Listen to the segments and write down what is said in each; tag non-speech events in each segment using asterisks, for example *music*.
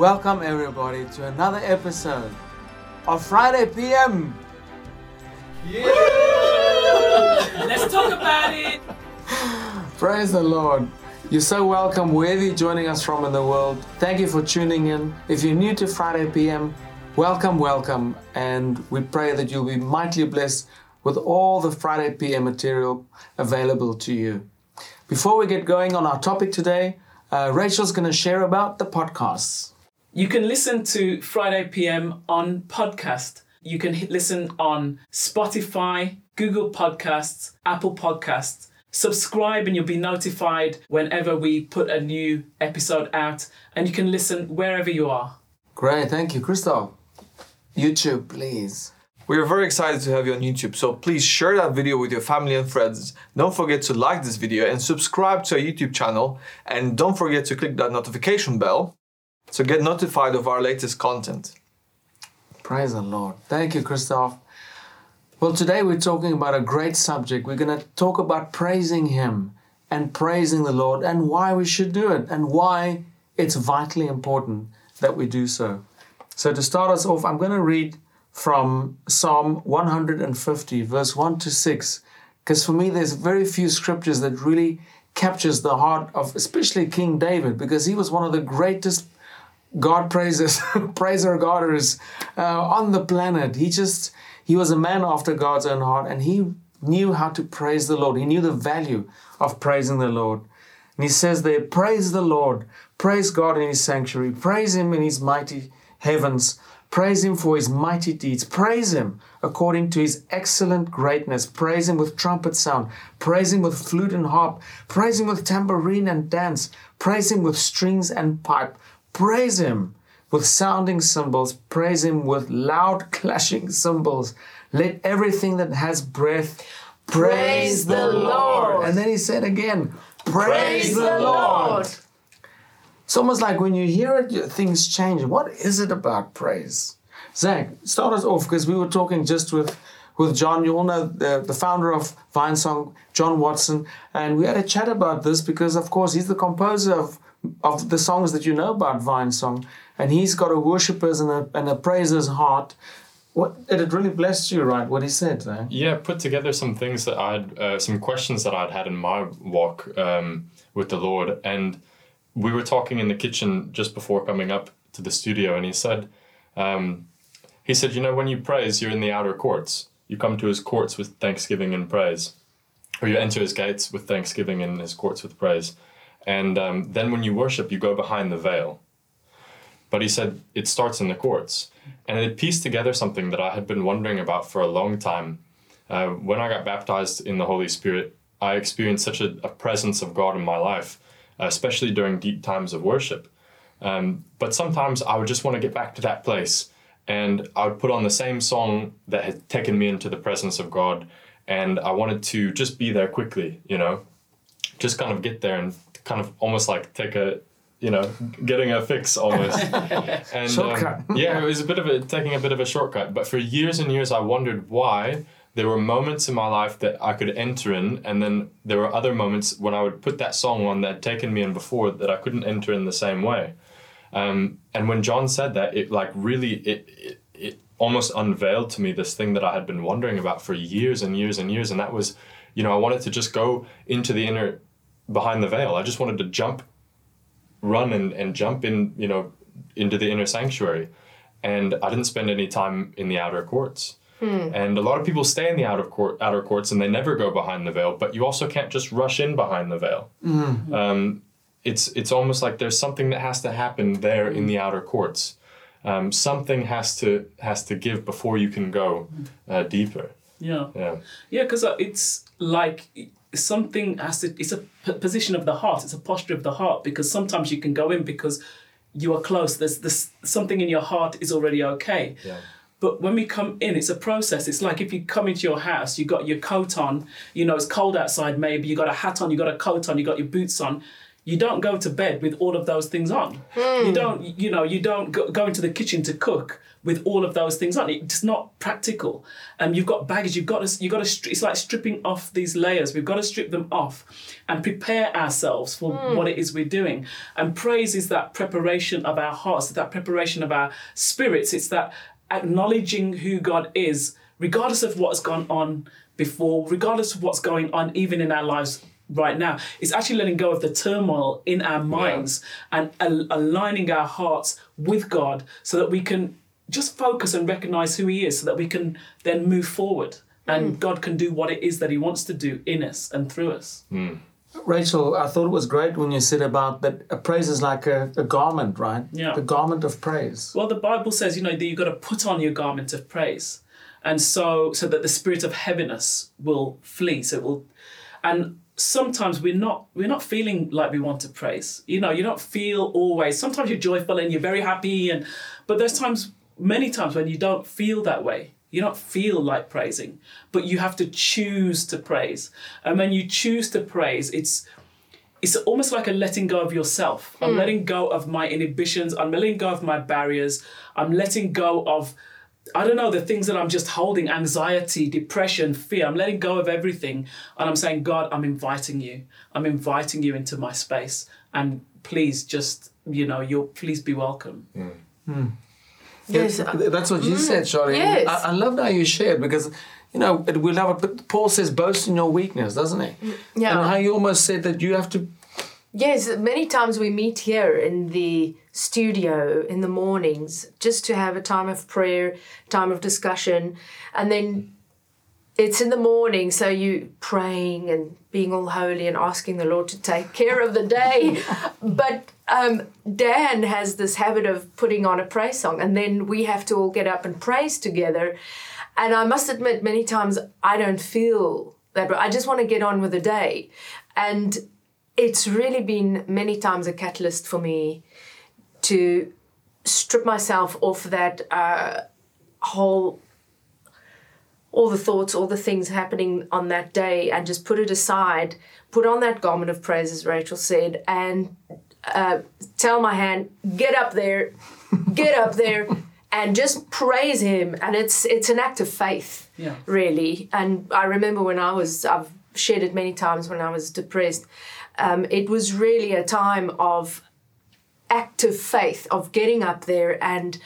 Welcome, everybody, to another episode of Friday PM. Yeah! Let's talk about it. Praise the Lord. You're so welcome wherever you're joining us from in the world. Thank you for tuning in. If you're new to Friday PM, welcome, welcome. And we pray that you'll be mightily blessed with all the Friday PM material available to you. Before we get going on our topic today, uh, Rachel's going to share about the podcasts. You can listen to Friday PM on podcast. You can hit listen on Spotify, Google Podcasts, Apple Podcasts. Subscribe and you'll be notified whenever we put a new episode out, and you can listen wherever you are. Great, thank you, Crystal. YouTube, please. We are very excited to have you on YouTube, so please share that video with your family and friends. Don't forget to like this video and subscribe to our YouTube channel, and don't forget to click that notification bell to get notified of our latest content. Praise the Lord. Thank you, Christoph. Well, today we're talking about a great subject. We're going to talk about praising Him and praising the Lord and why we should do it and why it's vitally important that we do so. So, to start us off, I'm going to read from Psalm 150, verse 1 to 6, because for me, there's very few scriptures that really captures the heart of especially King David, because he was one of the greatest God praises, *laughs* praise praiser Goders uh, on the planet. He just, he was a man after God's own heart and he knew how to praise the Lord. He knew the value of praising the Lord. And he says there, praise the Lord, praise God in his sanctuary, praise him in his mighty heavens, praise him for his mighty deeds, praise him according to his excellent greatness, praise him with trumpet sound, praise him with flute and harp, praise him with tambourine and dance, praise him with strings and pipe Praise Him with sounding cymbals, praise Him with loud clashing cymbals. Let everything that has breath praise, Praise the Lord. And then He said again, Praise, Praise the Lord. Lord. It's almost like when you hear it, things change. What is it about praise? Zach, start us off because we were talking just with with John. You all know the, the founder of Vinesong, John Watson, and we had a chat about this because, of course, he's the composer of of the songs that you know about Vinesong, and he's got a worshipper's and a and a praiser's heart. What it had really blessed you, right? What he said, Zach. Yeah, put together some things that I'd, uh, some questions that I'd had in my walk um, with the Lord. And we were talking in the kitchen just before coming up to the studio, and he said, um, he said, you know, when you praise, you're in the outer courts. You come to his courts with thanksgiving and praise, or you enter his gates with thanksgiving and his courts with praise. And um, then when you worship, you go behind the veil. But he said it starts in the courts. And it pieced together something that I had been wondering about for a long time. Uh, when I got baptized in the Holy Spirit, I experienced such a, a presence of God in my life, especially during deep times of worship. Um, but sometimes I would just want to get back to that place. And I would put on the same song that had taken me into the presence of God. And I wanted to just be there quickly, you know, just kind of get there and kind of almost like take a, you know, getting a fix almost. *laughs* and Shortcut. Um, *laughs* yeah, it was a bit of a taking a bit of a shortcut. But for years and years, I wondered why there were moments in my life that I could enter in, and then there were other moments when I would put that song on that had taken me in before that I couldn't enter in the same way. Um, and when John said that, it like really it, it it almost unveiled to me this thing that I had been wondering about for years and years and years, and that was, you know, I wanted to just go into the inner behind the veil. I just wanted to jump, run and, and jump in, you know, into the inner sanctuary. And I didn't spend any time in the outer courts. And a lot of people stay in the outer court, outer courts, and they never go behind the veil. But you also can't just rush in behind the veil. Um, it's it's almost like there's something that has to happen there in the outer courts. Um, something has to has to give before you can go uh, deeper. Yeah. Yeah. Yeah, because it's like something has to. It's a p- position of the heart. It's a posture of the heart because sometimes you can go in because you are close. There's this something in your heart is already okay. Yeah. But when we come in, it's a process. It's like if you come into your house, you got your coat on. You know it's cold outside. Maybe you got a hat on. You got a coat on. You got your boots on. you don't go to bed with all of those things on. Hmm. You don't, you know, you don't go, go into the kitchen to cook with all of those things on. It's not practical. Um, you've got baggage. You've got to. You've got to. It's like stripping off these layers. We've got to strip them off, and prepare ourselves for what it is we're doing. And praise is that preparation of our hearts. That preparation of our spirits. It's that acknowledging who God is, regardless of what's gone on before, regardless of what's going on even in our lives right now. It's actually letting go of the turmoil in our minds and al- aligning our hearts with God so that we can just focus and recognize who He is so that we can then move forward and mm. God can do what it is that He wants to do in us and through us. Mm. Rachel, I thought it was great when you said about that a praise is like a, a garment, right? Yeah. The garment of praise. Well, the Bible says, you know, that you've got to put on your garment of praise. And so so that the spirit of heaviness will flee. So it will and sometimes we're not we're not feeling like we want to praise. You know, you don't feel always sometimes you're joyful and you're very happy and but there's times many times when you don't feel that way. You don't feel like praising, but you have to choose to praise. And when you choose to praise, it's it's almost like a letting go of yourself. I'm hmm. letting go of my inhibitions. I'm letting go of my barriers. I'm letting go of, I don't know, the things that I'm just holding anxiety, depression, fear. I'm letting go of everything. And I'm saying, God, I'm inviting you. I'm inviting you into my space. And please just, you know, you'll please be welcome. Hmm. Hmm. Yes. That's what you mm. said, Shari. Yes. I, I loved how you shared because, you know, it, we love it. But Paul says, boast in your weakness, doesn't he? Mm, yeah. And how you almost said that you have to. Yes, many times we meet here in the studio in the mornings just to have a time of prayer, time of discussion, and then it's in the morning, so you praying and being all holy and asking the Lord to take care of the day. *laughs* but um, Dan has this habit of putting on a praise song, and then we have to all get up and praise together. And I must admit, many times I don't feel that. way. I just want to get on with the day, and it's really been many times a catalyst for me to strip myself off that uh, whole all the thoughts, all the things happening on that day, and just put it aside, put on that garment of praise, as Rachel said, and uh, tell my hand, get up there, get up there, *laughs* and just praise Him. And it's it's an act of faith, Yeah. really. And I remember when I was, I've shared it many times when I was depressed. Um, it was really a time of active faith, of getting up there and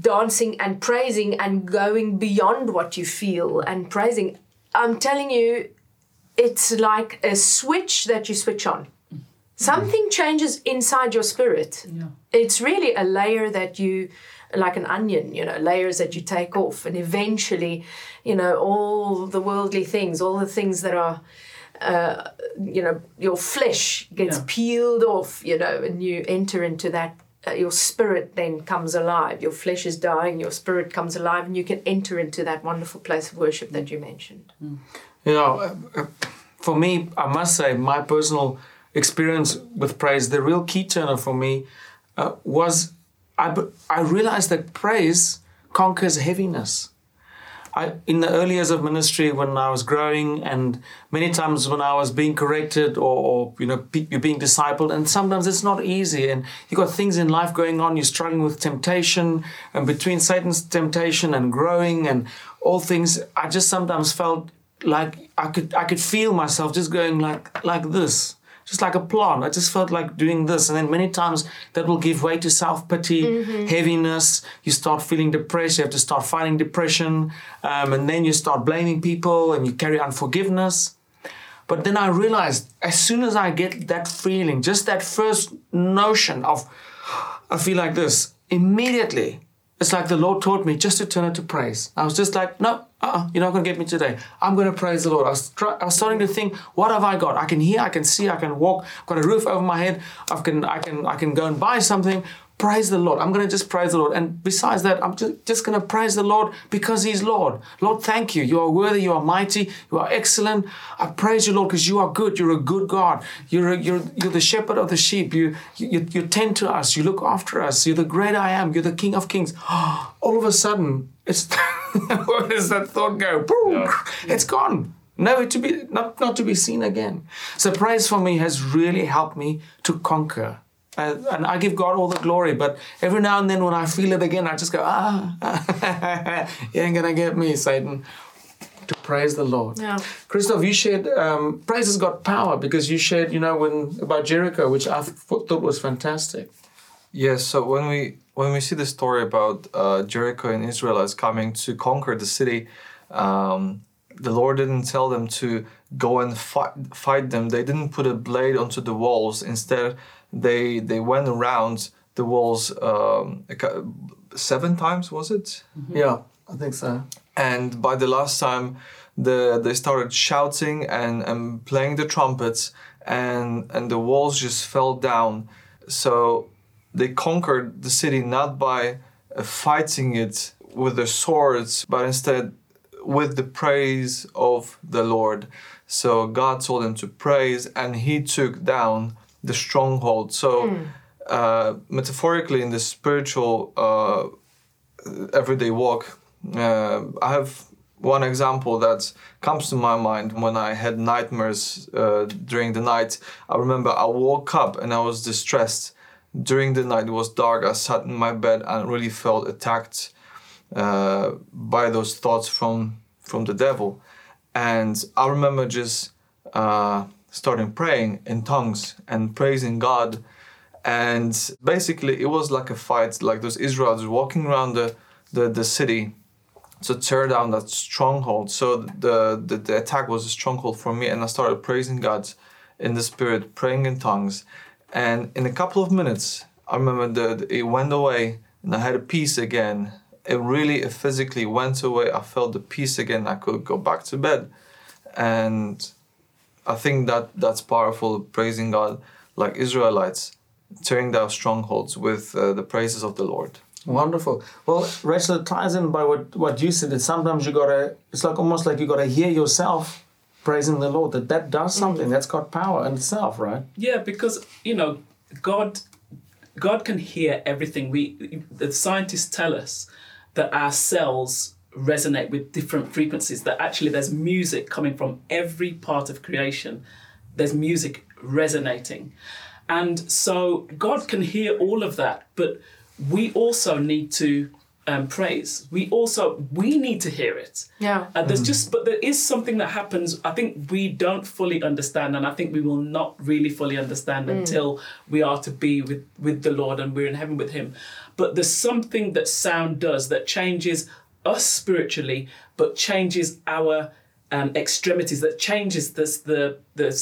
dancing and praising and going beyond what you feel and praising. I'm telling you, it's like a switch that you switch on. Something changes inside your spirit. Yeah. It's really a layer that you, like an onion, you know, layers that you take off, and eventually, you know, all the worldly things, all the things that are, uh, you know, your flesh gets Yeah. peeled off, you know, and you enter into that. Uh, your spirit then comes alive. Your flesh is dying. Your spirit comes alive, and you can enter into that wonderful place of worship that you mentioned. You know, uh, uh, for me, I must say, my personal experience with praise, the real key turner for me uh, was I realized that praise conquers heaviness. I, in the early years of ministry, when I was growing, and many times when I was being corrected or, or you know pe- you're being discipled, and sometimes it's not easy, and you got things in life going on. You're struggling with temptation, and between Satan's temptation and growing, and all things, I just sometimes felt like I could I could feel myself just going like like this just like a plant. I just felt like doing this. And then many times that will give way to self pity, heaviness. You start feeling depressed. You have to start fighting depression. Um, and then you start blaming people and you carry unforgiveness. But then I realized as soon as I get that feeling, just that first notion of, I feel like this, immediately it's like the Lord taught me just to turn it to praise. I was just like, no, uh-uh, you're not going to get me today. I'm going to praise the Lord. I was, try, I was starting to think, what have I got? I can hear, I can see, I can walk. I've got a roof over my head. I can, I can, I can go and buy something. Praise the Lord. I'm going to just praise the Lord. And besides that, I'm just, just going to praise the Lord because He's Lord. Lord, thank you. You are worthy. You are mighty. You are excellent. I praise you, Lord, because you are good. You're a good God. You're, a, you're, you're the shepherd of the sheep. You, you, you tend to us. You look after us. You're the great I am. You're the King of kings. *gasps* All of a sudden, it's *laughs* where does that thought go? Boom. Yeah. It's gone. never to be not not to be seen again. So praise for me has really helped me to conquer. Uh, and I give God all the glory, but every now and then when I feel it again, I just go, ah, *laughs* you ain't gonna get me, Satan. To praise the Lord. Yeah. Christoph, you shared um, praise has got power because you shared, you know, when about Jericho, which I thought was fantastic. Yes, so when we when we see the story about uh, Jericho and Israelites coming to conquer the city, um, the Lord didn't tell them to go and fight, fight them. They didn't put a blade onto the walls. Instead, they they went around the walls um, seven times. Was it? Yeah, I think so. and by the last time the they started shouting and, and playing the trumpets and and the walls just fell down so they conquered the city not by uh, fighting it with their swords but instead with the praise of the lord so god told him to praise and he took down the stronghold so uh, metaphorically in the spiritual uh, everyday walk. Uh, I have one example that comes to my mind when I had nightmares uh, during the night. I remember I woke up and I was distressed. During the night, it was dark. I sat in my bed and really felt attacked uh, by those thoughts from from the devil. And I remember just uh, starting praying in tongues and praising God. And basically it was like a fight like those israelites walking around the, the, the city to tear down that stronghold. So the, the, the attack was a stronghold for me and i started praising god in the spirit praying in tongues. And in a couple of minutes i remember that it went away and i had a peace again it really it physically went away i felt the peace again i could go back to bed and i think that that's powerful praising god like israelites tearing down strongholds with uh, the praises of the Lord. Wonderful. Well, Rachel, it ties in by what, what you said. That sometimes you gotta. It's like almost like you gotta hear yourself praising the Lord. That that does something. That's got power in itself, right? Yeah, because you know, God, God can hear everything. We, the scientists tell us that our cells resonate with different frequencies. That actually there's music coming from every part of creation. There's music resonating, and so God can hear all of that. But we also need to um, praise. We also we need to hear it. Yeah. Uh, there's just, but there is something that happens. I think we don't fully understand, and I think we will not really fully understand until we are to be with with the Lord and we're in heaven with Him. But there's something that sound does that changes us spiritually, but changes our um, extremities. That changes this the the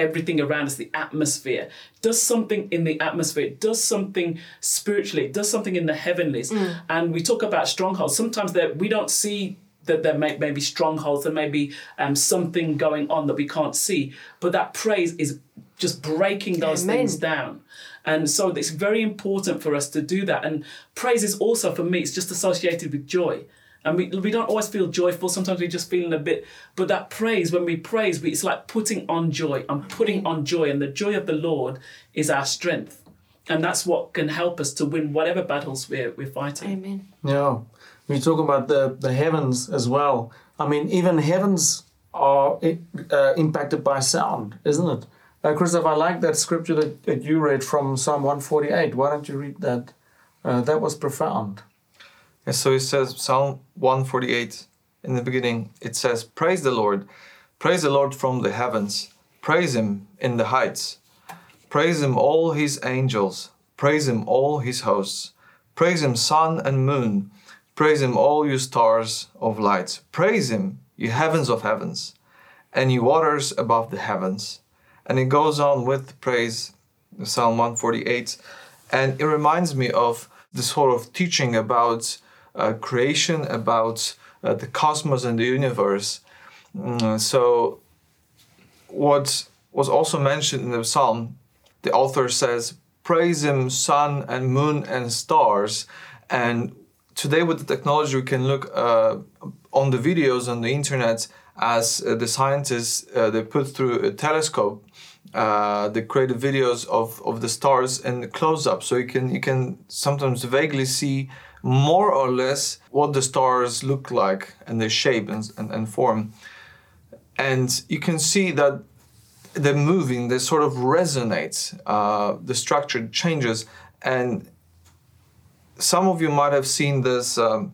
everything around us, the atmosphere. Does something in the atmosphere. It does something spiritually. It does something in the heavenlies. And we talk about strongholds. Sometimes that we don't see that there may, may be strongholds, there may be um, something going on that we can't see. But that praise is just breaking those Amen. things down. And so it's very important for us to do that. And praise is also, for me, it's just associated with joy. And we, we don't always feel joyful. Sometimes we're just feeling a bit. But that praise, when we praise, we, it's like putting on joy. I'm putting on joy. And the joy of the Lord is our strength. And that's what can help us to win whatever battles we're, we're fighting. Amen. Yeah. We talk about the the heavens as well. I mean, even heavens are uh, impacted by sound, isn't it? Uh, Christoph, I like that scripture that, that you read from Psalm 148. Why don't you read that? Uh, that was profound. And so it says, Psalm 148 in the beginning, it says, Praise the Lord, praise the Lord from the heavens, praise him in the heights, praise him all his angels, praise him all his hosts, praise him sun and moon, praise him all you stars of light, praise him, you heavens of heavens, and you waters above the heavens. And it goes on with praise, Psalm 148, and it reminds me of the sort of teaching about creation, about uh, the cosmos and the universe. Mm, so, what was also mentioned in the psalm, the author says, Praise him, sun and moon and stars. And today, with the technology, we can look uh, on the videos on the internet as uh, the scientists uh, they put through a telescope uh, they created videos of, of the stars in close up so you can you can sometimes vaguely see more or less what the stars look like and their shape and, and, and form and you can see that they're moving, they sort of resonate, uh, the structure changes, and some of you might have seen this um,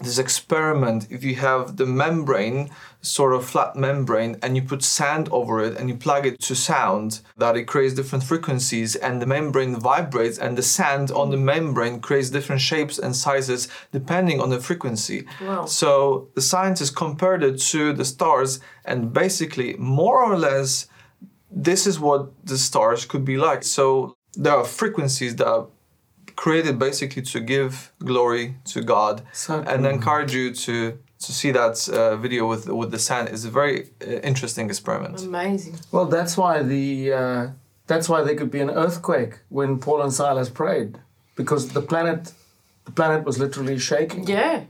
this experiment. If you have the membrane, sort of flat membrane, and you put sand over it and you plug it to sound, that it creates different frequencies, and the membrane vibrates, and the sand on the membrane creates different shapes and sizes depending on the frequency. Wow. So the scientists compared it to the stars, and basically, more or less, this is what the stars could be like. So there are frequencies that are created basically to give glory to God So and encourage you to to see that uh, video with with the sand is a very uh, interesting experiment. Amazing. Well, that's why the uh, that's why there could be an earthquake when Paul and Silas prayed, because the planet the planet was literally shaking. Yeah.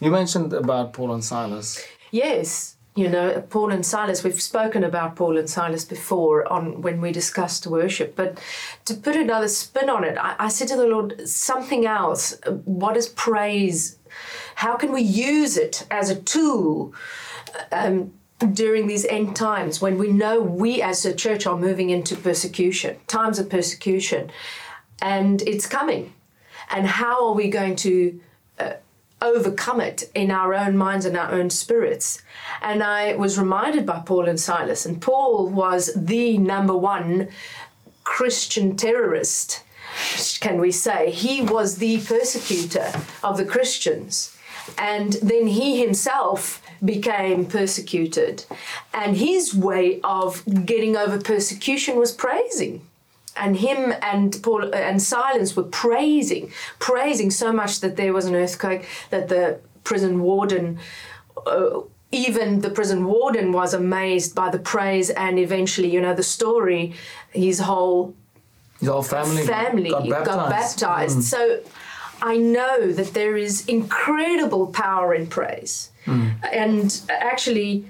You mentioned about Paul and Silas. Yes. You know, Paul and Silas, we've spoken about Paul and Silas before on when we discussed worship. But to put another spin on it, I, I said to the Lord, something else. What is praise? How can we use it as a tool um, during these end times when we know we as a church are moving into persecution, times of persecution, and it's coming? And how are we going to uh, overcome it in our own minds and our own spirits. And I was reminded by Paul and Silas, and Paul was the number one Christian terrorist, can we say. He was the persecutor of the Christians. And then he himself became persecuted. And his way of getting over persecution was praising and him and Paul and Silas were praising, praising so much that there was an earthquake that the prison warden. Uh, even the prison warden was amazed by the praise, and eventually, you know, the story, his whole His whole family, family got baptized. baptized. So I know that there is incredible power in praise. Hmm. And actually,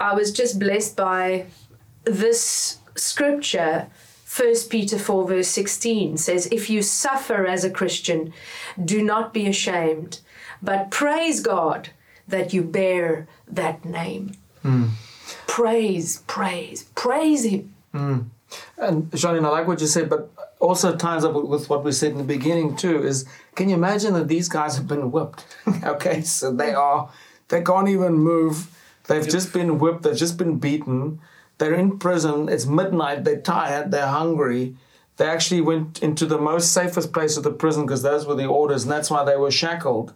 I was just blessed by this scripture. 1 Peter 4, verse 16 says, If you suffer as a Christian, do not be ashamed, but praise God that you bear that name. Hmm. Praise, praise, praise Him. Hmm. And Janine, I like what you said, but also ties up with- with what we said in the beginning too. Is can you imagine that these guys have been whipped? *laughs* okay, so they are they can't even move. They've just been whipped. They've just been beaten. They're in prison. It's midnight. They're tired. They're hungry. They actually went into the most safest place of the prison because those were the orders, and that's why they were shackled.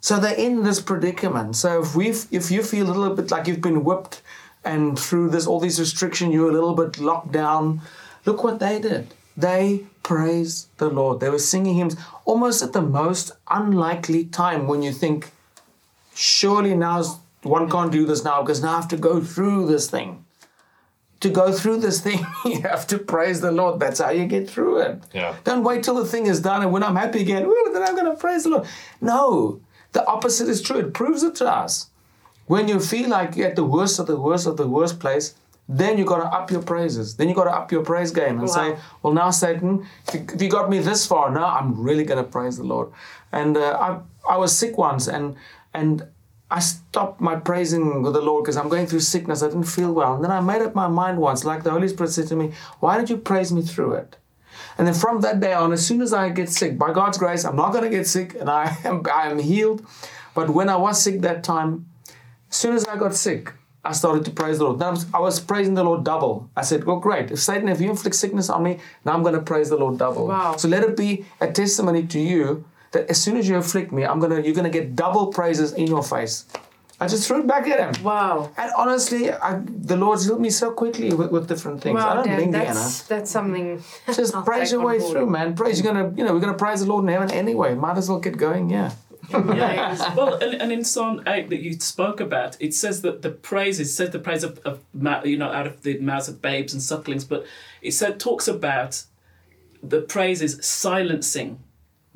So they're in this predicament. So if we, if you feel a little bit like you've been whipped, and through this all these restrictions, you're a little bit locked down. Look what they did. They praised the Lord. They were singing hymns almost at the most unlikely time when you think, surely now one can't do this now because now I have to go through this thing. To go through this thing, *laughs* you have to praise the Lord. That's how you get through it. Yeah. Don't wait till the thing is done and when I'm happy again, then I'm going to praise the Lord. No, the opposite is true. It proves it to us. When you feel like you're at the worst of the worst of the worst place, then you got to up your praises. Then you got to up your praise game and say, well, now, Satan, if you, if you got me this far, now I'm really going to praise the Lord. And uh, I, I was sick once and, and I stopped my praising the Lord because I'm going through sickness. I didn't feel well. And then I made up my mind once, like the Holy Spirit said to me, Why did you praise me through it? And then from that day on, as soon as I get sick, by God's grace, I'm not going to get sick and I *laughs* am, I am healed. But when I was sick that time, as soon as I got sick, I started to praise the Lord. Then I was, praising the Lord double. I said, Well, great. If Satan, if you inflict sickness on me, now I'm going to praise the Lord double. Wow. So let it be a testimony to you that as soon as you afflict me, I'm gonna you're gonna get double praises in your face. I just threw it back at him. Wow. And honestly, I, the Lord's healed me so quickly with, with different things. I Wow, don't Dan, linger, that's, that's something. *laughs* Just praise your way through, man. Praise. You're gonna, you know, we're gonna praise the Lord in heaven anyway. Might as well get going, yeah. Yeah. *laughs* well, and, and in Psalm 8 that you spoke about, it says that the praise, it says the praise of, of you know, out of the mouths of babes and sucklings, but it said, talks about the praise is silencing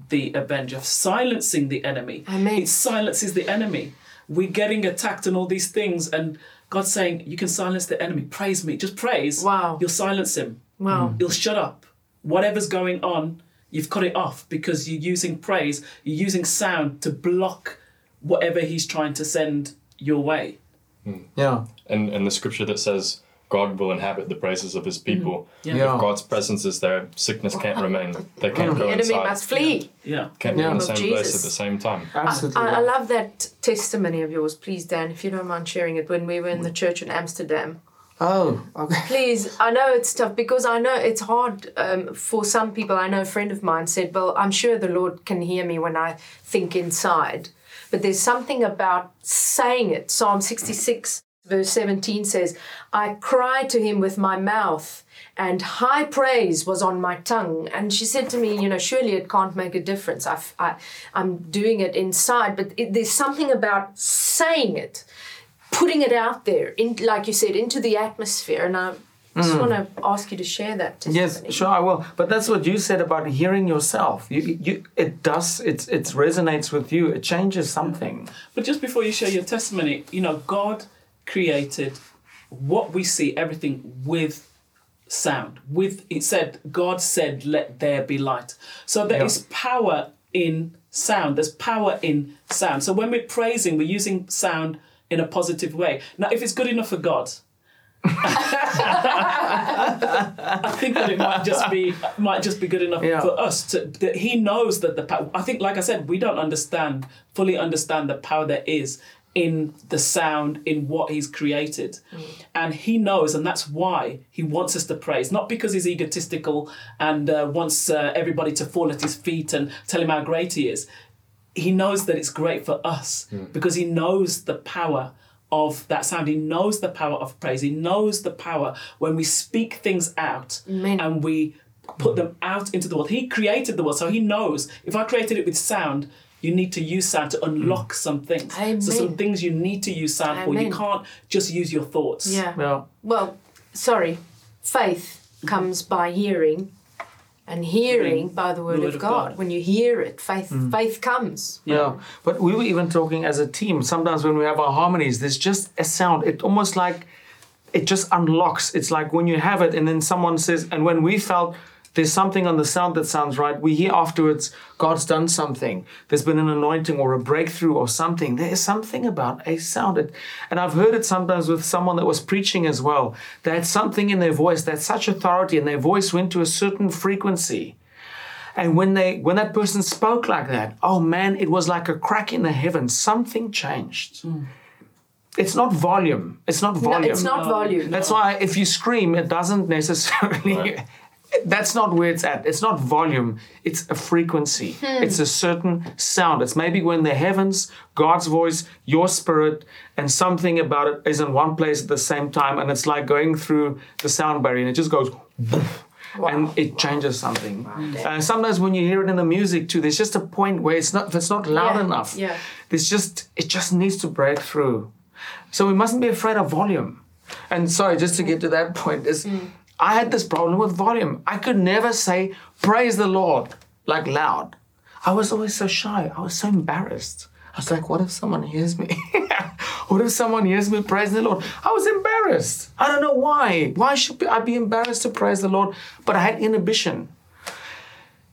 the avenger, silencing the enemy. Amen. It silences the enemy. We're getting attacked and all these things, and God's saying, You can silence the enemy. Praise me. Just praise. Wow. You'll silence him. Wow. He'll shut up. Whatever's going on, you've cut it off because you're using praise, you're using sound to block whatever he's trying to send your way. Hmm. Yeah. And and the scripture that says God will inhabit the praises of his hmm. people. Yeah. Yeah. If God's presence is there, sickness can't remain. They can't Mm. go The enemy inside. must flee. Yeah. Can't be Yeah. in the Name of same place Jesus. at the same time. Absolutely. I, I right. love that testimony of yours, please, Dan, if you don't mind sharing it. When we were in the hmm. church in Amsterdam, Oh, okay. please. I know it's tough because I know it's hard um, for some people. I know a friend of mine said, "Well, I'm sure the Lord can hear me when I think inside." But there's something about saying it. Psalm 66, verse 17 says, I cried to him with my mouth, and high praise was on my tongue. And she said to me, You know, surely it can't make a difference. I've, I, I'm doing it inside. But it, there's something about saying it, putting it out there, in, like you said, into the atmosphere. And I just mm. want to ask you to share that testimony. Yes, sure, I will. But that's what you said about hearing yourself. You, you, it does. It, it resonates with you. It changes something. But just before you share your testimony, you know, God created what we see, everything with sound. With it said, God said, "Let there be light." So there is Yeah. power in sound. There's power in sound. So when we're praising, we're using sound in a positive way. Now, if it's good enough for God. I think that it might just be might just be good enough Yeah. for us to that he knows that the power I think like I said we don't understand fully understand the power there is in the sound in what he's created and he knows and that's why he wants us to praise not because he's egotistical and uh, wants uh, everybody to fall at his feet and tell him how great he is he knows that it's great for us hmm. because he knows the power of that sound. He knows the power of praise. He knows the power when we speak things out Amen. and we put hmm. them out into the world. He created the world, so he knows if I created it with sound, you need to use sound to unlock hmm. some things. So some things you need to use sound for. You can't just use your thoughts. Yeah. Yeah. Well, sorry. Faith comes by hearing, and hearing by the word, word of, God. God. When you hear it, faith mm. faith comes. Yeah, but we were even talking as a team. Sometimes when we have our harmonies, there's just a sound. It almost like it just unlocks. It's like when you have it, and then someone says, and when we felt there's something on the sound that sounds right, we hear afterwards God's done something. There's been an anointing or a breakthrough or something. There is something about a sound. It, and I've heard it sometimes with someone that was preaching as well. They had something in their voice, they had such authority, and their voice went to a certain frequency. And when they when that person spoke like that, oh man, it was like a crack in the heavens. Something changed. Hmm. It's not volume. It's not volume. No, volume. it's not volume. That's why if you scream, it doesn't *laughs* necessarily. That's not where it's at. It's not volume. It's a frequency. It's a certain sound. It's maybe when the heavens, God's voice, your spirit, and something about it is in one place at the same time, and it's like going through the sound barrier, and it just goes. And it changes something. Uh, sometimes when you hear it in the music too, there's just a point where it's not. If it's not loud Yeah, enough, yeah. there's just it just needs to break through. So we mustn't be afraid of volume. And sorry, just to get to that point, is I had this problem with volume. I could never say praise the Lord like loud. I was always so shy. I was so embarrassed. I was like, what if someone hears me? *laughs* what if someone hears me praising the Lord? I was embarrassed. I don't know why. Why should I be embarrassed to praise the Lord? But I had inhibition.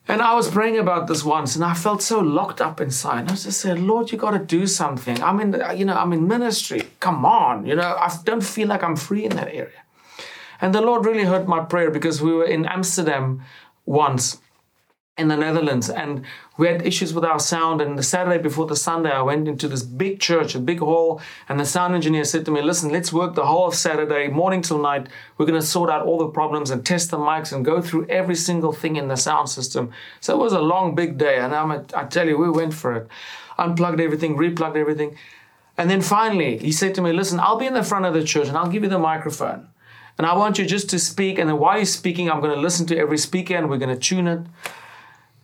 And I was praying about this once, and I felt so locked up inside. I was just saying, Lord, you got to do something. I'm in, you know, I'm in ministry. Come on, you know, I don't feel like I'm free in that area. And the Lord really heard my prayer because we were in Amsterdam once in the Netherlands and we had issues with our sound. And the Saturday before the Sunday, I went into this big church, a big hall, and the sound engineer said to me, Listen, let's work the whole of Saturday, morning till night. We're going to sort out all the problems and test the mics and go through every single thing in the sound system. So it was a long, big day. And I'm a, I tell you, we went for it. Unplugged everything, replugged everything. And then finally, he said to me, Listen, I'll be in the front of the church and I'll give you the microphone. And I want you just to speak. And then while you're speaking, I'm going to listen to every speaker and we're going to tune it.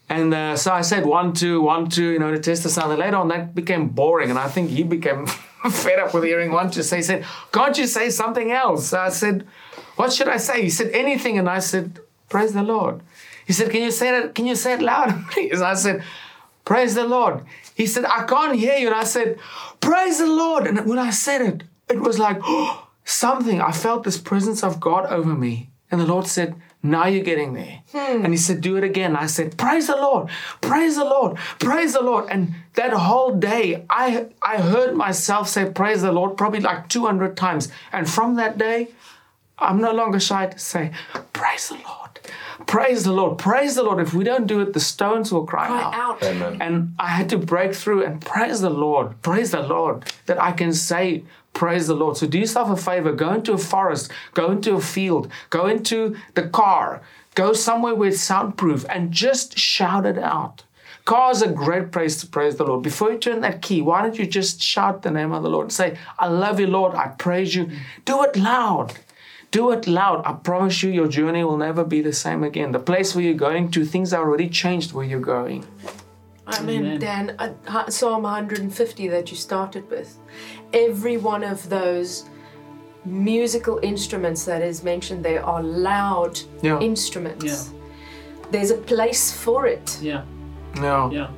And uh, so I said one, two, one, two, you know, to test the sound. And later on, that became boring. And I think he became *laughs* fed up with hearing one, two. So he said, Can't you say something else? So I said, What should I say? He said, Anything. And I said, Praise the Lord. He said, Can you say that? Can you say it loud, *laughs* please? I said, Praise the Lord. He said, I can't hear you. And I said, Praise the Lord. And when I said it, it was like *gasps* something. I felt this presence of God over me. And the Lord said, Now you're getting there. Hmm. And He said, Do it again. I said, Praise the Lord, praise the Lord, praise the Lord. And that whole day, I, I heard myself say, Praise the Lord, probably like 200 times. And from that day, I'm no longer shy to say, Praise the Lord. Praise the Lord. Praise the Lord. If we don't do it, the stones will cry, Cry out. out. Amen. And I had to break through and praise the Lord. Praise the Lord that I can say, Praise the Lord. So do yourself a favor. Go into a forest, go into a field, go into the car, go somewhere where it's soundproof and just shout it out. Car is a great place to praise the Lord. Before you turn that key, why don't you just shout the name of the Lord and say, I love you, Lord. I praise you. Do it loud. Do it loud. I promise you, your journey will never be the same again. The place where you're going to, things are already changed where you're going. I mean, Amen. Dan, uh, Psalm 150 that you started with, every one of those musical instruments that is mentioned there are loud Yeah. instruments. Yeah. There's a place for it. Yeah. No. Yeah.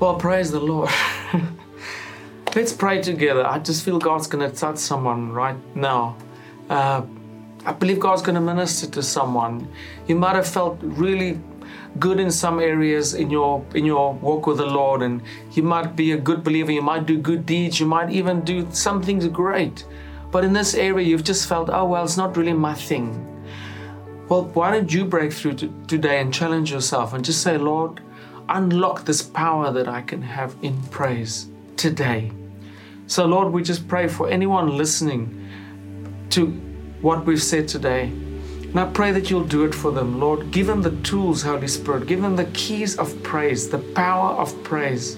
Well, praise the Lord. *laughs* Let's pray together. I just feel God's going to touch someone right now. Uh, I believe God's going to minister to someone. You might have felt really good in some areas in your in your walk with the Lord, and you might be a good believer. You might do good deeds. You might even do some things great. But in this area, you've just felt, oh well, it's not really my thing. Well, why don't you break through to, today and challenge yourself and just say, Lord, unlock this power that I can have in praise today. So, Lord, we just pray for anyone listening to what we've said today. And I pray that you'll do it for them, Lord. Give them the tools, Holy Spirit. Give them the keys of praise, the power of praise,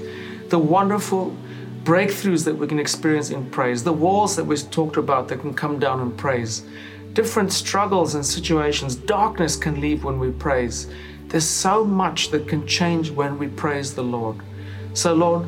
the wonderful breakthroughs that we can experience in praise, the walls that we've talked about that can come down in praise, different struggles and situations. Darkness can leave when we praise. There's so much that can change when we praise the Lord. So, Lord,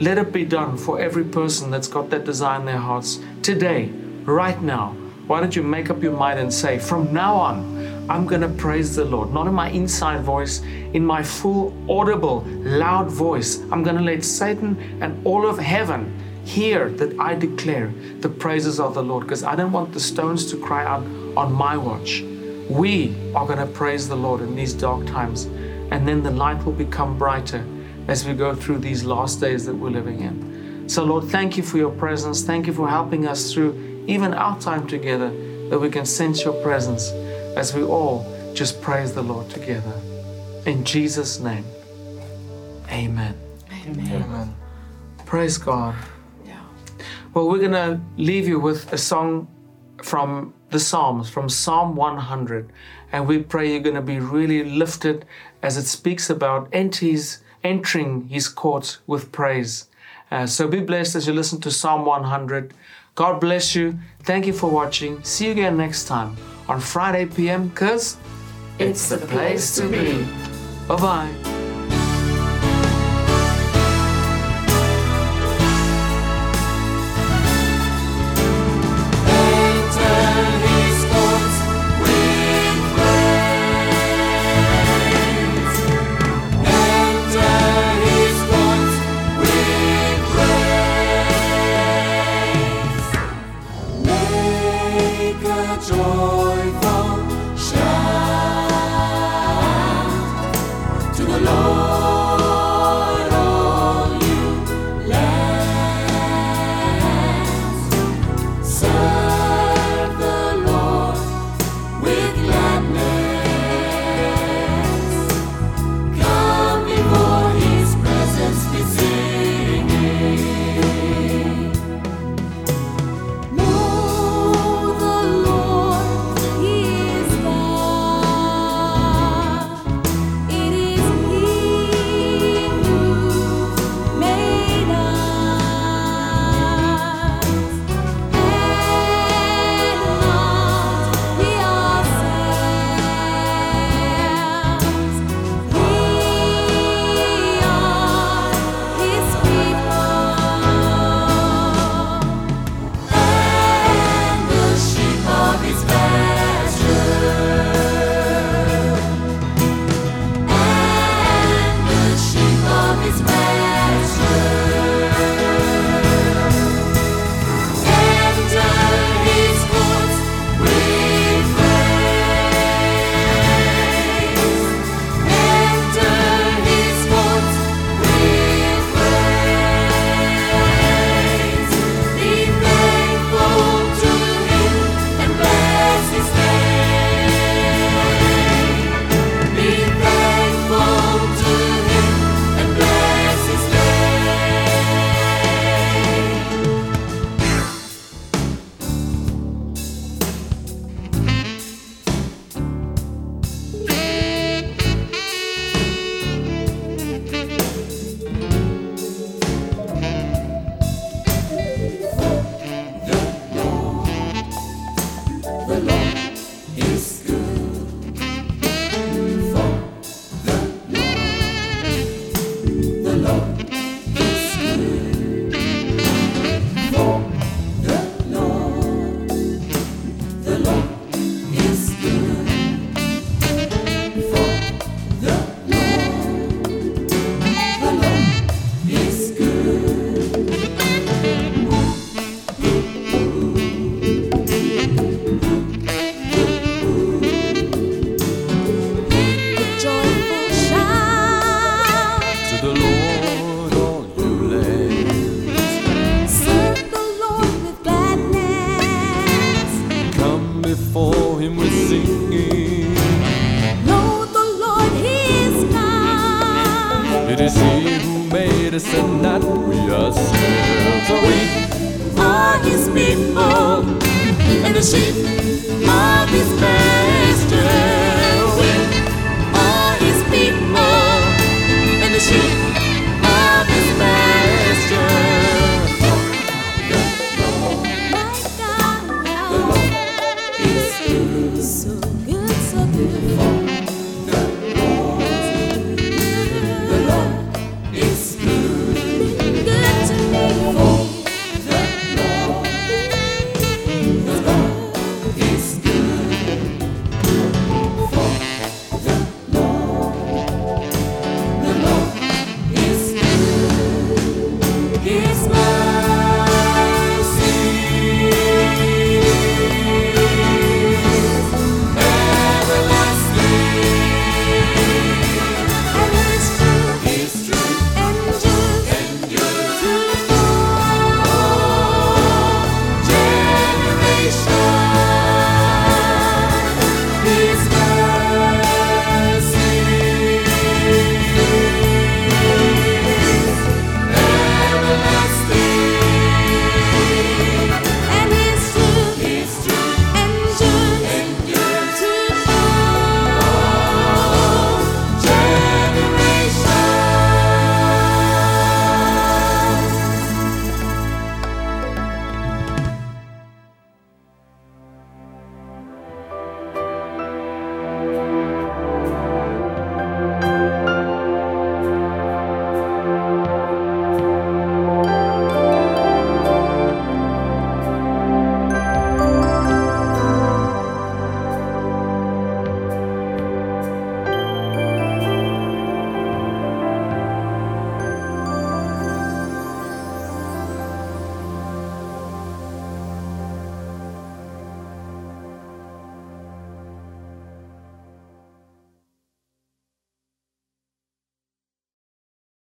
let it be done for every person that's got that desire in their hearts today, right now. Why don't you make up your mind and say, from now on, I'm going to praise the Lord, not in my inside voice, in my full, audible, loud voice. I'm going to let Satan and all of heaven hear that I declare the praises of the Lord because I don't want the stones to cry out on my watch. We are going to praise the Lord in these dark times, and then the light will become brighter as we go through these last days that we're living in. So, Lord, thank you for your presence. Thank you for helping us through even our time together, that we can sense your presence as we all just praise the Lord together. In Jesus' name, amen. Amen. Praise God. Yeah. Well, we're going to leave you with a song from the Psalms, from Psalm 100. And we pray you're going to be really lifted as it speaks about entities entering his courts with praise. Uh, so be blessed as you listen to Psalm 100. God bless you. Thank you for watching. See you again next time on Friday PM because It's the place to be. Bye bye.